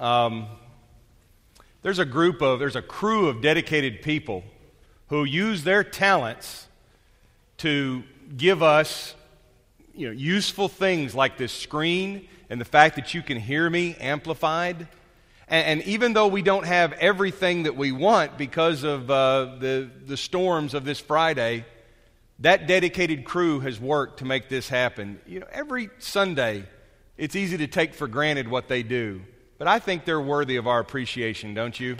Um, there's a group of, there's a crew of dedicated people who use their talents to give us you know, useful things like this screen and the fact that you can hear me amplified. And, and even though we don't have everything that we want because of uh, the, the storms of this Friday, that dedicated crew has worked to make this happen. You know, every Sunday, it's easy to take for granted what they do. But I think they're worthy of our appreciation, don't you?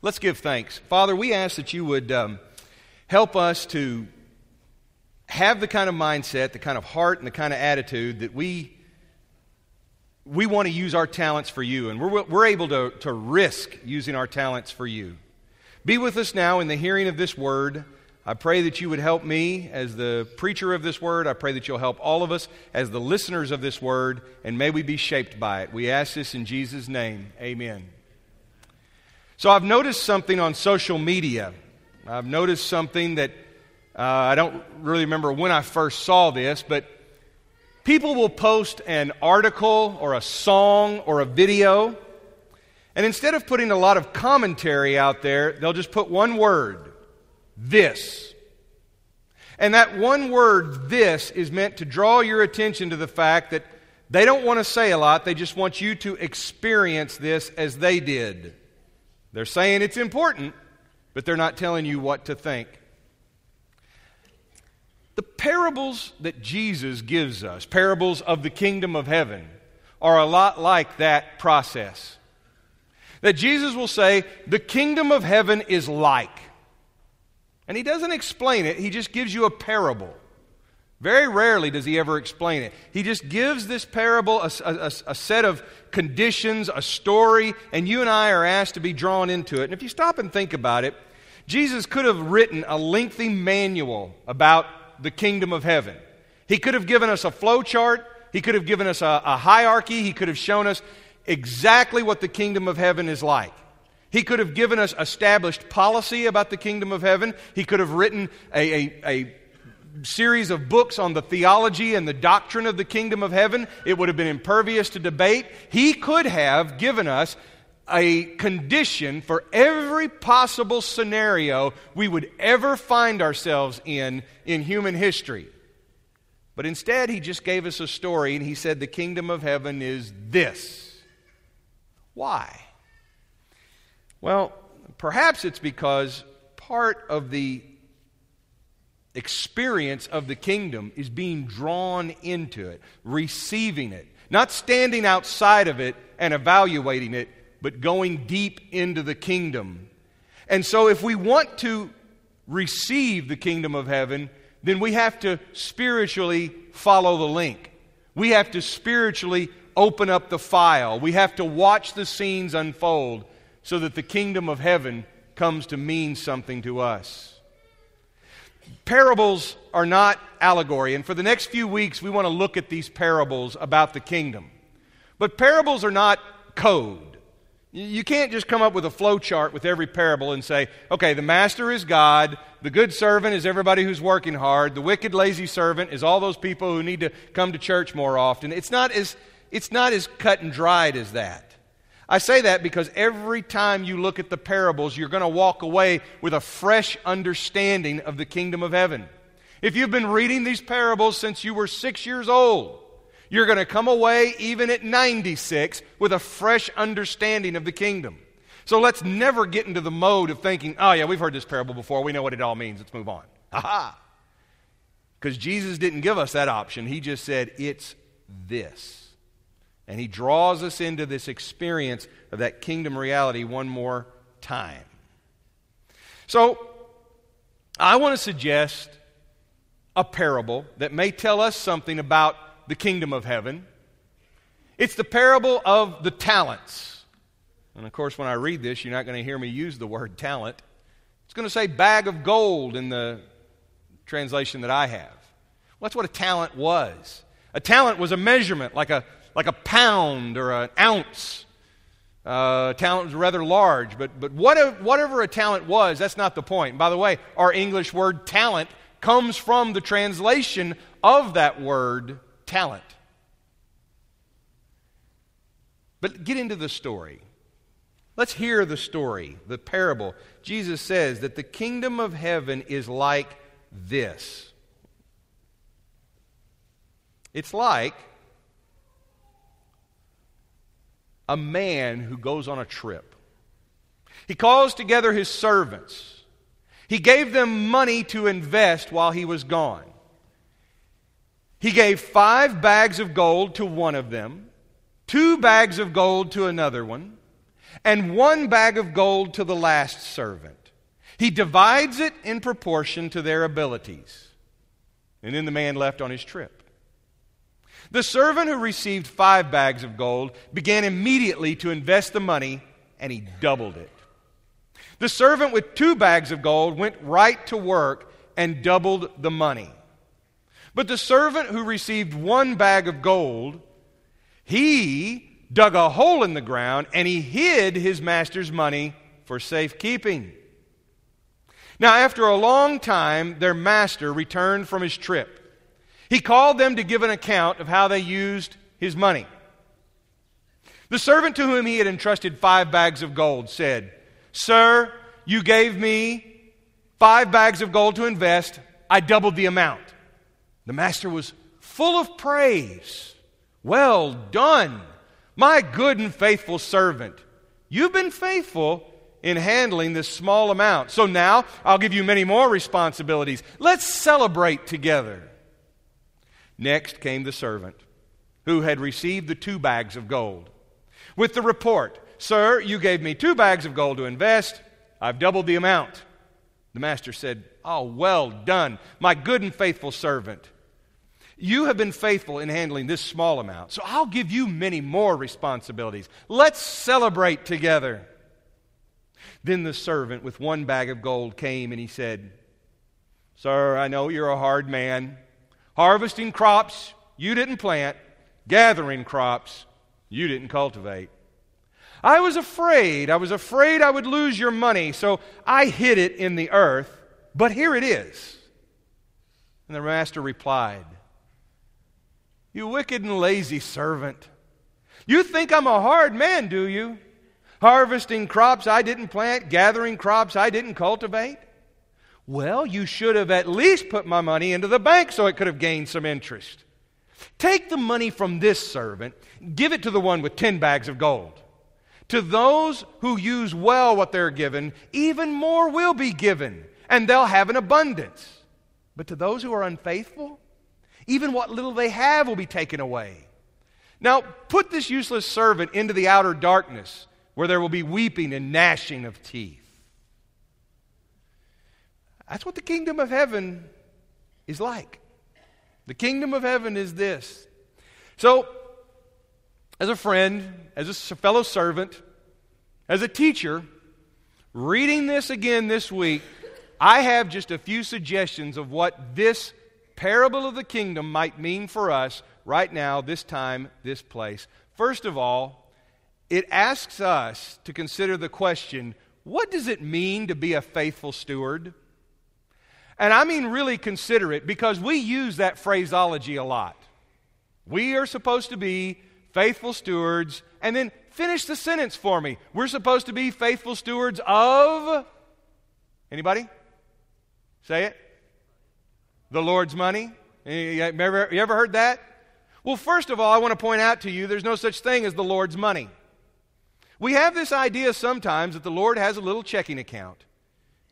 Let's give thanks. Father, we ask that you would um, help us to have the kind of mindset, the kind of heart, and the kind of attitude that we, we want to use our talents for you, and we're, we're able to, to risk using our talents for you. Be with us now in the hearing of this word. I pray that you would help me as the preacher of this word. I pray that you'll help all of us as the listeners of this word, and may we be shaped by it. We ask this in Jesus' name. Amen. So I've noticed something on social media. I've noticed something that uh, I don't really remember when I first saw this, but people will post an article or a song or a video, and instead of putting a lot of commentary out there, they'll just put one word this. And that one word, this, is meant to draw your attention to the fact that they don't want to say a lot, they just want you to experience this as they did. They're saying it's important, but they're not telling you what to think. The parables that Jesus gives us, parables of the kingdom of heaven, are a lot like that process. That Jesus will say, the kingdom of heaven is like. And he doesn't explain it, he just gives you a parable. Very rarely does he ever explain it. He just gives this parable a, a, a, set of conditions, a story, and you and I are asked to be drawn into it. And if you stop and think about it, Jesus could have written a lengthy manual about the kingdom of heaven. He could have given us a flow chart, he could have given us a, a hierarchy, he could have shown us exactly what the kingdom of heaven is like. He could have given us established policy about the kingdom of heaven. He could have written a, a, a series of books on the theology and the doctrine of the kingdom of heaven, it would have been impervious to debate. He could have given us a condition for every possible scenario we would ever find ourselves in in human history. But instead, he just gave us a story and he said, The kingdom of heaven is this. Why? Well, perhaps it's because part of the experience of the kingdom is being drawn into it, receiving it, not standing outside of it and evaluating it, but going deep into the kingdom. And so, if we want to receive the kingdom of heaven, then we have to spiritually follow the link. We have to spiritually open up the file. We have to watch the scenes unfold so that the kingdom of heaven comes to mean something to us parables are not allegory. And for the next few weeks, we want to look at these parables about the kingdom. But parables are not code. You can't just come up with a flow chart with every parable and say, okay, the master is God, the good servant is everybody who's working hard, the wicked, lazy servant is all those people who need to come to church more often. It's not as, it's not as cut and dried as that. I say that because every time you look at the parables, you're going to walk away with a fresh understanding of the kingdom of heaven. If you've been reading these parables since you were six years old, you're going to come away, even at 96, with a fresh understanding of the kingdom. So let's never get into the mode of thinking, oh, yeah, we've heard this parable before. We know what it all means. Let's move on. Aha! Because Jesus didn't give us that option. He just said, it's this. And he draws us into this experience of that kingdom reality one more time. So, I want to suggest a parable that may tell us something about the kingdom of heaven. It's the parable of the talents. And of course, when I read this, you're not going to hear me use the word talent. It's going to say bag of gold in the translation that I have. Well, that's what a talent was. A talent was a measurement, like a like a pound or an ounce. Uh, talent was rather large, but, but whatever, whatever a talent was, that's not the point. by the way, our English word talent comes from the translation of that word, talent. But get into the story. Let's hear the story, the parable. Jesus says that the kingdom of heaven is like this it's like a man who goes on a trip. He calls together his servants. He gave them money to invest while he was gone. He gave five bags of gold to one of them, two bags of gold to another one, and one bag of gold to the last servant. He divides it in proportion to their abilities. And then the man left on his trip. The servant who received five bags of gold began immediately to invest the money, and he doubled it. The servant with two bags of gold went right to work and doubled the money. But the servant who received one bag of gold, he dug a hole in the ground and he hid his master's money for safekeeping. Now, after a long time, their master returned from his trip. He called them to give an account of how they used his money. The servant to whom he had entrusted five bags of gold said, Sir, you gave me five bags of gold to invest. I doubled the amount. The master was full of praise. Well done, my good and faithful servant. You've been faithful in handling this small amount. So now I'll give you many more responsibilities. Let's celebrate together. Next came the servant who had received the two bags of gold with the report Sir, you gave me two bags of gold to invest. I've doubled the amount. The master said, Oh, well done, my good and faithful servant. You have been faithful in handling this small amount, so I'll give you many more responsibilities. Let's celebrate together. Then the servant with one bag of gold came and he said, Sir, I know you're a hard man. Harvesting crops you didn't plant, gathering crops you didn't cultivate. I was afraid. I was afraid I would lose your money, so I hid it in the earth, but here it is. And the master replied, you wicked and lazy servant. You think I'm a hard man, do you? Harvesting crops I didn't plant, gathering crops I didn't cultivate? Well, you should have at least put my money into the bank so it could have gained some interest. Take the money from this servant, give it to the one with 10 bags of gold. To those who use well what they're given, even more will be given, and they'll have an abundance. But to those who are unfaithful, even what little they have will be taken away. Now, put this useless servant into the outer darkness, where there will be weeping and gnashing of teeth. That's what the kingdom of heaven is like. The kingdom of heaven is this. So, as a friend, as a fellow servant, as a teacher, reading this again this week, I have just a few suggestions of what this parable of the kingdom might mean for us right now, this time, this place. First of all, it asks us to consider the question what does it mean to be a faithful steward? And I mean, really consider it because we use that phraseology a lot. We are supposed to be faithful stewards, and then finish the sentence for me. We're supposed to be faithful stewards of. Anybody? Say it the Lord's money? You ever, you ever heard that? Well, first of all, I want to point out to you there's no such thing as the Lord's money. We have this idea sometimes that the Lord has a little checking account.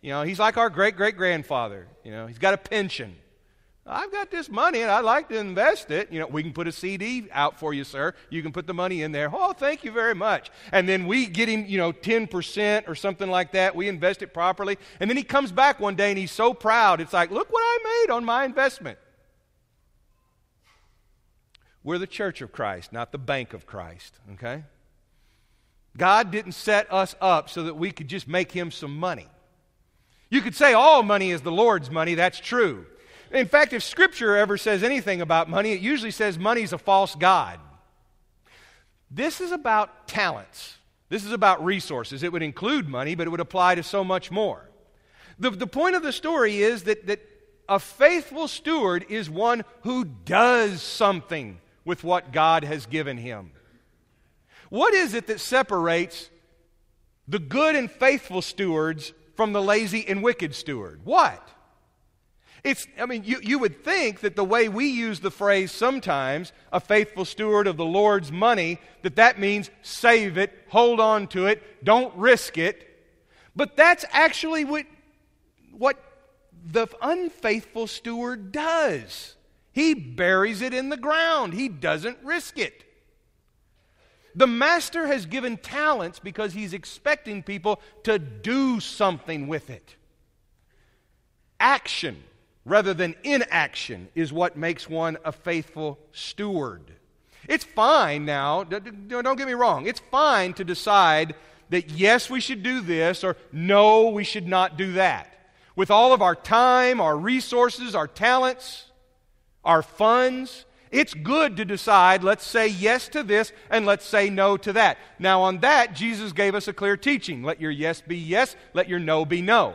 You know, he's like our great great grandfather. You know, he's got a pension. I've got this money and I'd like to invest it. You know, we can put a CD out for you, sir. You can put the money in there. Oh, thank you very much. And then we get him, you know, 10% or something like that. We invest it properly. And then he comes back one day and he's so proud. It's like, look what I made on my investment. We're the church of Christ, not the bank of Christ, okay? God didn't set us up so that we could just make him some money. You could say all money is the Lord's money. That's true. In fact, if Scripture ever says anything about money, it usually says money is a false God. This is about talents. This is about resources. It would include money, but it would apply to so much more. The, the point of the story is that, that a faithful steward is one who does something with what God has given him. What is it that separates the good and faithful stewards from the lazy and wicked steward? What? It's, I mean, you, you would think that the way we use the phrase sometimes, a faithful steward of the Lord's money, that that means save it, hold on to it, don't risk it. But that's actually what, what the unfaithful steward does. He buries it in the ground, he doesn't risk it. The master has given talents because he's expecting people to do something with it. Action rather than inaction is what makes one a faithful steward. It's fine now, don't get me wrong, it's fine to decide that yes, we should do this or no, we should not do that. With all of our time, our resources, our talents, our funds, it's good to decide, let's say yes to this and let's say no to that. Now, on that, Jesus gave us a clear teaching. Let your yes be yes, let your no be no.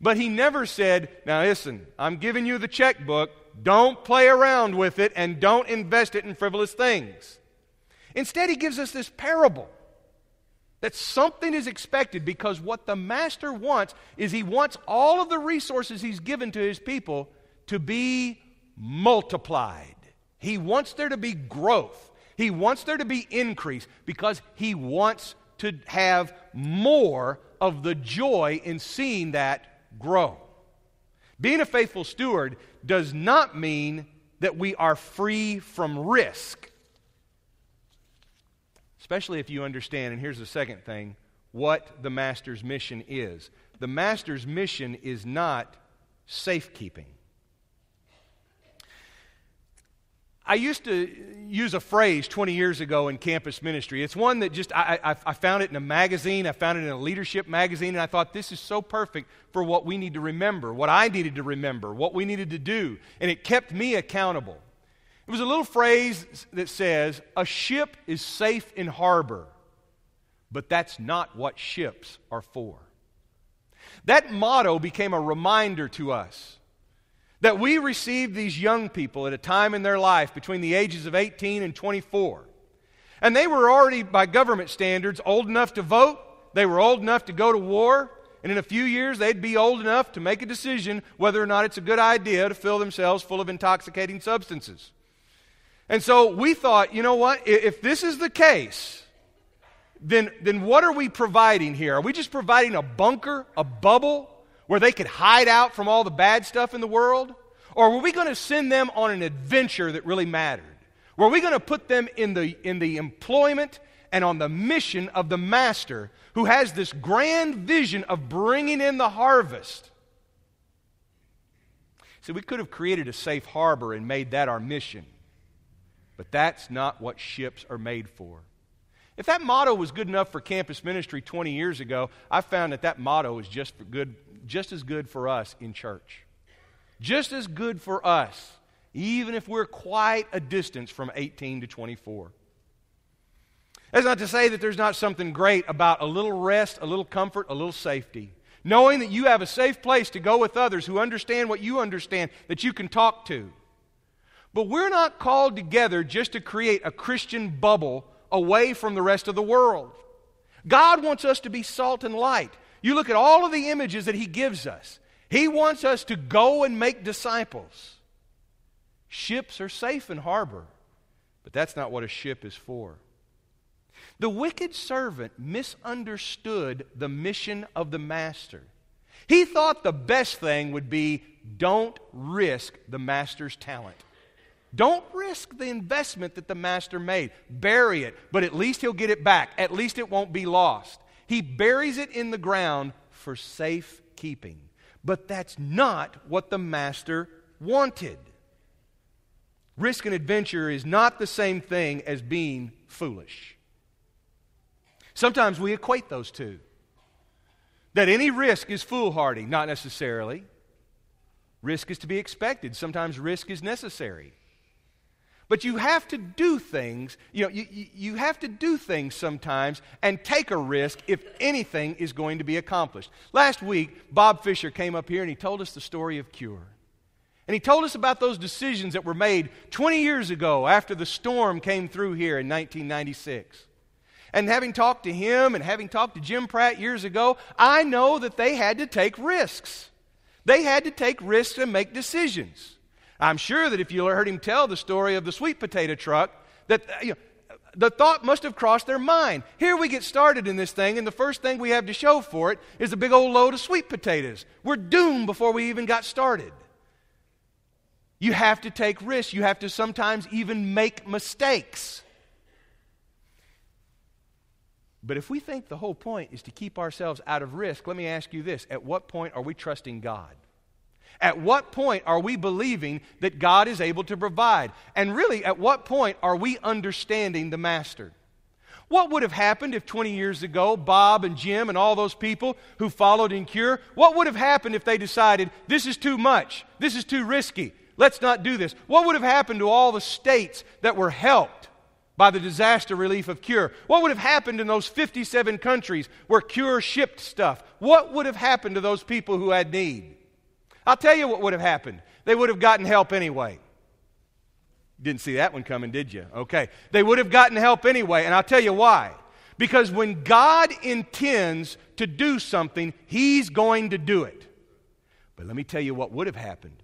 But he never said, now listen, I'm giving you the checkbook, don't play around with it and don't invest it in frivolous things. Instead, he gives us this parable that something is expected because what the master wants is he wants all of the resources he's given to his people to be multiplied. He wants there to be growth. He wants there to be increase because he wants to have more of the joy in seeing that grow. Being a faithful steward does not mean that we are free from risk. Especially if you understand, and here's the second thing, what the master's mission is. The master's mission is not safekeeping. I used to use a phrase 20 years ago in campus ministry. It's one that just, I, I, I, found it in a magazine, I found it in a leadership magazine, and I thought this is so perfect for what we need to remember, what I needed to remember, what we needed to do. And it kept me accountable. It was a little phrase that says, A ship is safe in harbor, but that's not what ships are for. That motto became a reminder to us that we received these young people at a time in their life between the ages of 18 and 24. And they were already, by government standards, old enough to vote. They were old enough to go to war. And in a few years, they'd be old enough to make a decision whether or not it's a good idea to fill themselves full of intoxicating substances. And so we thought, you know what? If this is the case, then, then what are we providing here? Are we just providing a bunker, a bubble where they could hide out from all the bad stuff in the world? Or were we going to send them on an adventure that really mattered? Were we going to put them in the, in the employment and on the mission of the master who has this grand vision of bringing in the harvest? See, we could have created a safe harbor and made that our mission, but that's not what ships are made for. If that motto was good enough for campus ministry 20 years ago, I found that that motto is just for good just as good for us in church. Just as good for us, even if we're quite a distance from 18 to 24. That's not to say that there's not something great about a little rest, a little comfort, a little safety. Knowing that you have a safe place to go with others who understand what you understand, that you can talk to. But we're not called together just to create a Christian bubble away from the rest of the world. God wants us to be salt and light. You look at all of the images that he gives us. He wants us to go and make disciples. Ships are safe in harbor, but that's not what a ship is for. The wicked servant misunderstood the mission of the master. He thought the best thing would be don't risk the master's talent. Don't risk the investment that the master made. Bury it, but at least he'll get it back. At least it won't be lost. He buries it in the ground for safe keeping. But that's not what the master wanted. Risk and adventure is not the same thing as being foolish. Sometimes we equate those two. That any risk is foolhardy, not necessarily. Risk is to be expected. Sometimes risk is necessary. But you have to do things, you know, you, you have to do things sometimes and take a risk if anything is going to be accomplished. Last week, Bob Fisher came up here and he told us the story of Cure. And he told us about those decisions that were made 20 years ago after the storm came through here in 1996. And having talked to him and having talked to Jim Pratt years ago, I know that they had to take risks. They had to take risks and make decisions. I'm sure that if you heard him tell the story of the sweet potato truck, that uh, you know, the thought must have crossed their mind. Here we get started in this thing, and the first thing we have to show for it is a big old load of sweet potatoes. We're doomed before we even got started. You have to take risks. You have to sometimes even make mistakes. But if we think the whole point is to keep ourselves out of risk, let me ask you this at what point are we trusting God? At what point are we believing that God is able to provide? And really, at what point are we understanding the Master? What would have happened if 20 years ago, Bob and Jim and all those people who followed in Cure, what would have happened if they decided, this is too much, this is too risky, let's not do this? What would have happened to all the states that were helped by the disaster relief of Cure? What would have happened in those 57 countries where Cure shipped stuff? What would have happened to those people who had need? I'll tell you what would have happened. They would have gotten help anyway. Didn't see that one coming, did you? Okay. They would have gotten help anyway, and I'll tell you why. Because when God intends to do something, He's going to do it. But let me tell you what would have happened.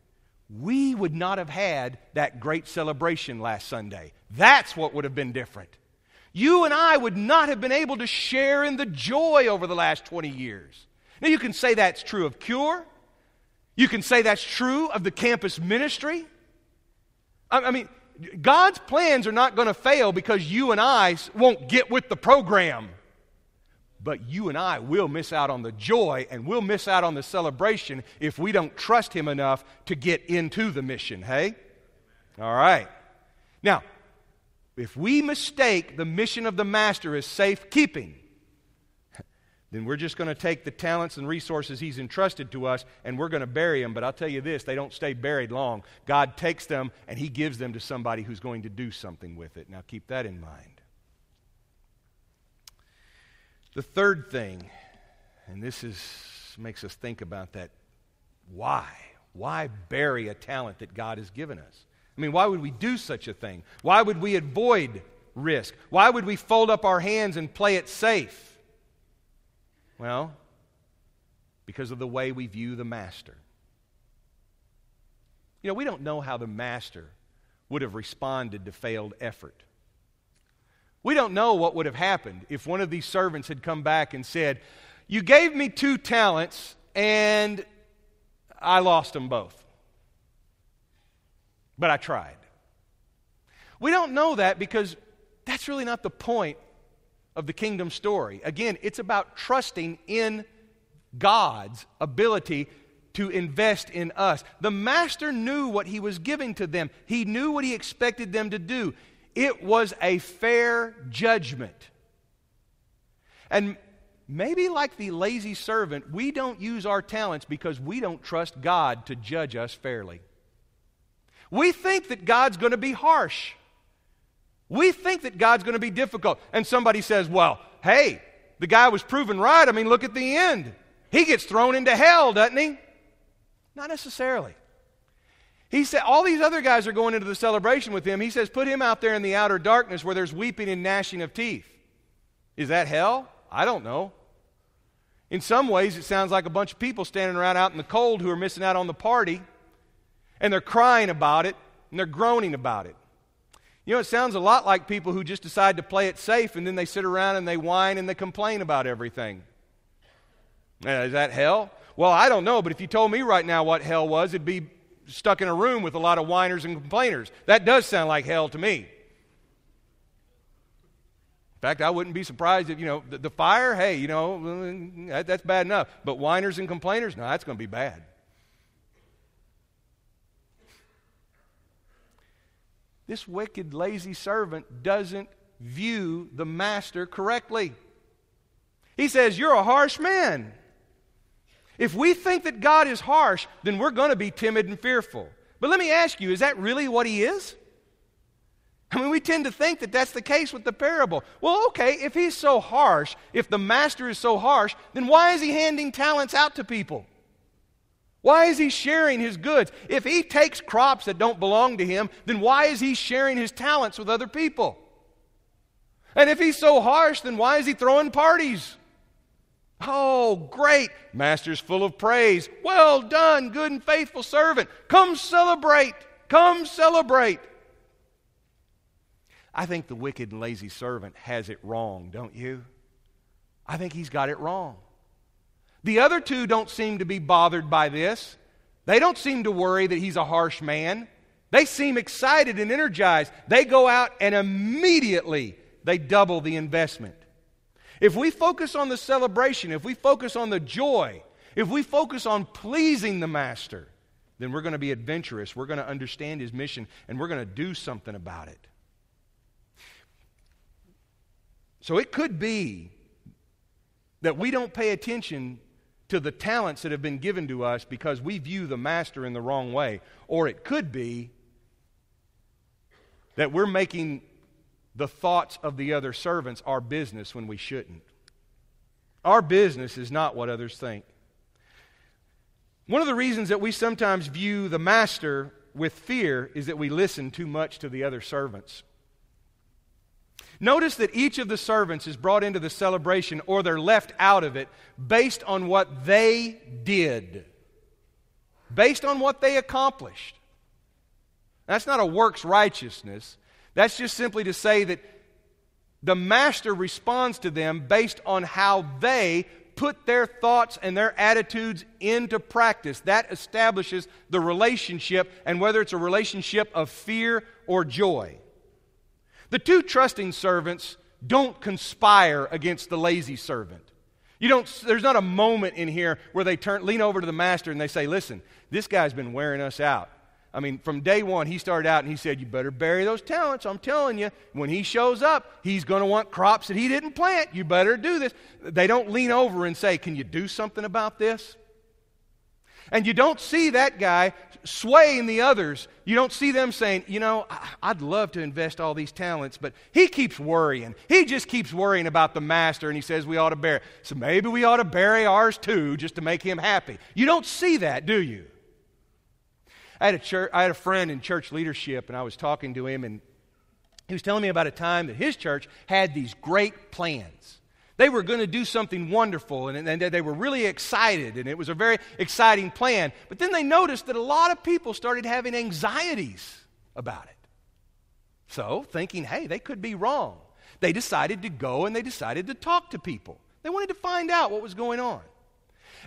We would not have had that great celebration last Sunday. That's what would have been different. You and I would not have been able to share in the joy over the last 20 years. Now, you can say that's true of Cure. You can say that's true of the campus ministry. I mean, God's plans are not going to fail because you and I won't get with the program. But you and I will miss out on the joy and we'll miss out on the celebration if we don't trust Him enough to get into the mission, hey? All right. Now, if we mistake the mission of the Master as safekeeping, then we're just going to take the talents and resources He's entrusted to us and we're going to bury them. But I'll tell you this they don't stay buried long. God takes them and He gives them to somebody who's going to do something with it. Now keep that in mind. The third thing, and this is, makes us think about that why? Why bury a talent that God has given us? I mean, why would we do such a thing? Why would we avoid risk? Why would we fold up our hands and play it safe? Well, because of the way we view the master. You know, we don't know how the master would have responded to failed effort. We don't know what would have happened if one of these servants had come back and said, You gave me two talents and I lost them both. But I tried. We don't know that because that's really not the point of the kingdom story. Again, it's about trusting in God's ability to invest in us. The master knew what he was giving to them, he knew what he expected them to do. It was a fair judgment. And maybe like the lazy servant, we don't use our talents because we don't trust God to judge us fairly. We think that God's going to be harsh. We think that God's going to be difficult. And somebody says, well, hey, the guy was proven right. I mean, look at the end. He gets thrown into hell, doesn't he? Not necessarily. He said, all these other guys are going into the celebration with him. He says, put him out there in the outer darkness where there's weeping and gnashing of teeth. Is that hell? I don't know. In some ways, it sounds like a bunch of people standing around out in the cold who are missing out on the party, and they're crying about it, and they're groaning about it. You know, it sounds a lot like people who just decide to play it safe and then they sit around and they whine and they complain about everything. is that hell? Well, I don't know, but if you told me right now what hell was, it'd be stuck in a room with a lot of whiners and complainers. That does sound like hell to me. In fact, I wouldn't be surprised if, you know, the, the fire, hey, you know, that, that's bad enough. But whiners and complainers, no, that's going to be bad. This wicked, lazy servant doesn't view the master correctly. He says, You're a harsh man. If we think that God is harsh, then we're going to be timid and fearful. But let me ask you, is that really what he is? I mean, we tend to think that that's the case with the parable. Well, okay, if he's so harsh, if the master is so harsh, then why is he handing talents out to people? Why is he sharing his goods? If he takes crops that don't belong to him, then why is he sharing his talents with other people? And if he's so harsh, then why is he throwing parties? Oh, great. Master's full of praise. Well done, good and faithful servant. Come celebrate. Come celebrate. I think the wicked and lazy servant has it wrong, don't you? I think he's got it wrong. The other two don't seem to be bothered by this. They don't seem to worry that he's a harsh man. They seem excited and energized. They go out and immediately they double the investment. If we focus on the celebration, if we focus on the joy, if we focus on pleasing the master, then we're going to be adventurous. We're going to understand his mission and we're going to do something about it. So it could be that we don't pay attention to the talents that have been given to us because we view the master in the wrong way. Or it could be that we're making the thoughts of the other servants our business when we shouldn't. Our business is not what others think. One of the reasons that we sometimes view the master with fear is that we listen too much to the other servants. Notice that each of the servants is brought into the celebration or they're left out of it based on what they did, based on what they accomplished. That's not a works righteousness. That's just simply to say that the master responds to them based on how they put their thoughts and their attitudes into practice. That establishes the relationship, and whether it's a relationship of fear or joy. The two trusting servants don't conspire against the lazy servant. You don't, there's not a moment in here where they turn, lean over to the master and they say, Listen, this guy's been wearing us out. I mean, from day one, he started out and he said, You better bury those talents. I'm telling you, when he shows up, he's going to want crops that he didn't plant. You better do this. They don't lean over and say, Can you do something about this? And you don't see that guy swaying the others. You don't see them saying, you know, I'd love to invest all these talents, but he keeps worrying. He just keeps worrying about the master, and he says we ought to bury. So maybe we ought to bury ours too, just to make him happy. You don't see that, do you? I had a, church, I had a friend in church leadership, and I was talking to him, and he was telling me about a time that his church had these great plans. They were going to do something wonderful and, and, they were really excited, and it was a very exciting plan. But then they noticed that a lot of people started having anxieties about it. So, thinking, hey, they could be wrong, they decided to go and they decided to talk to people. They wanted to find out what was going on.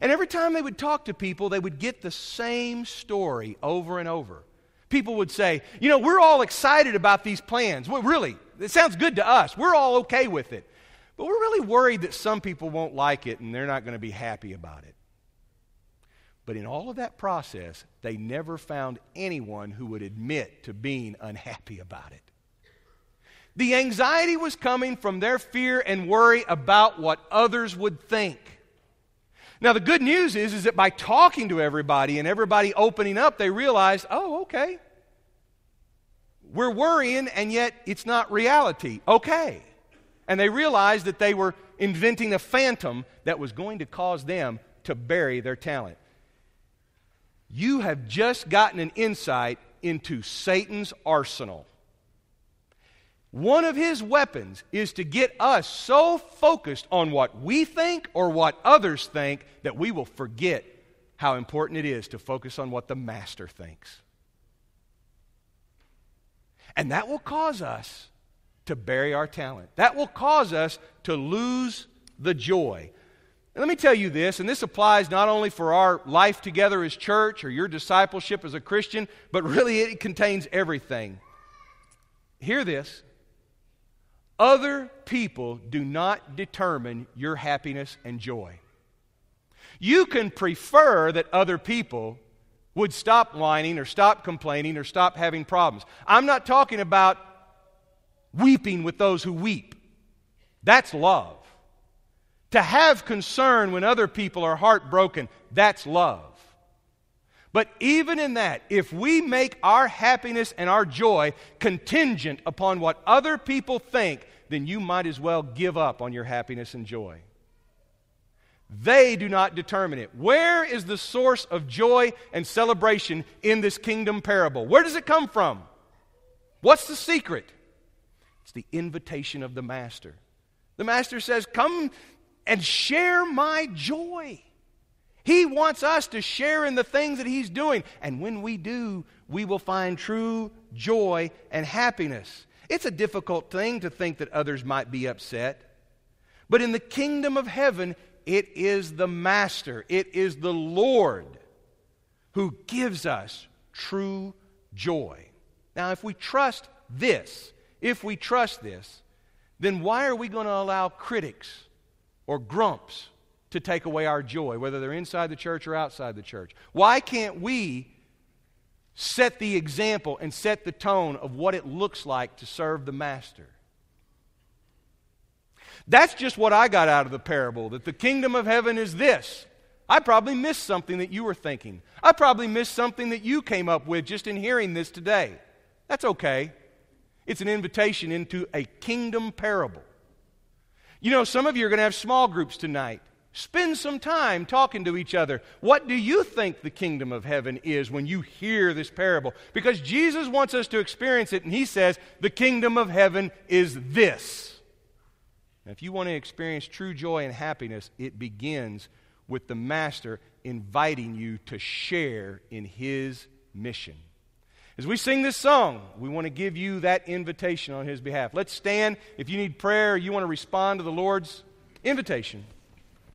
And every time they would talk to people, they would get the same story over and over. People would say, You know, we're all excited about these plans. Well, really, it sounds good to us. We're all okay with it. But we're really worried that some people won't like it and they're not going to be happy about it. But in all of that process, they never found anyone who would admit to being unhappy about it. The anxiety was coming from their fear and worry about what others would think. Now, the good news is, is that by talking to everybody and everybody opening up, they realized, oh, okay. We're worrying, and yet it's not reality. Okay and they realized that they were inventing a phantom that was going to cause them to bury their talent. You have just gotten an insight into Satan's arsenal. One of his weapons is to get us so focused on what we think or what others think that we will forget how important it is to focus on what the master thinks. And that will cause us to bury our talent. That will cause us to lose the joy. And let me tell you this, and this applies not only for our life together as church or your discipleship as a Christian, but really it contains everything. Hear this other people do not determine your happiness and joy. You can prefer that other people would stop whining or stop complaining or stop having problems. I'm not talking about weeping with those who weep. That's love. To have concern when other people are heartbroken, that's love. But even in that, if we make our happiness and our joy contingent upon what other people think, then you might as well give up on your happiness and joy. They do not determine it. Where is the source of joy and celebration in this kingdom parable? Where does it come from? What's the secret? It's the invitation of the Master. The Master says, Come and share my joy. He wants us to share in the things that He's doing. And when we do, we will find true joy and happiness. It's a difficult thing to think that others might be upset. But in the kingdom of heaven, it is the Master, it is the Lord who gives us true joy. Now, if we trust this, if we trust this, then why are we going to allow critics or grumps to take away our joy, whether they're inside the church or outside the church? Why can't we set the example and set the tone of what it looks like to serve the Master? That's just what I got out of the parable that the kingdom of heaven is this. I probably missed something that you were thinking. I probably missed something that you came up with just in hearing this today. That's okay. It's an invitation into a kingdom parable. You know, some of you are going to have small groups tonight. Spend some time talking to each other. What do you think the kingdom of heaven is when you hear this parable? Because Jesus wants us to experience it, and He says, the kingdom of heaven is this. Now, if you want to experience true joy and happiness, it begins with the Master inviting you to share in His mission. As we sing this song, we want to give you that invitation on His behalf. Let's stand. If you need prayer, you want to respond to the Lord's invitation.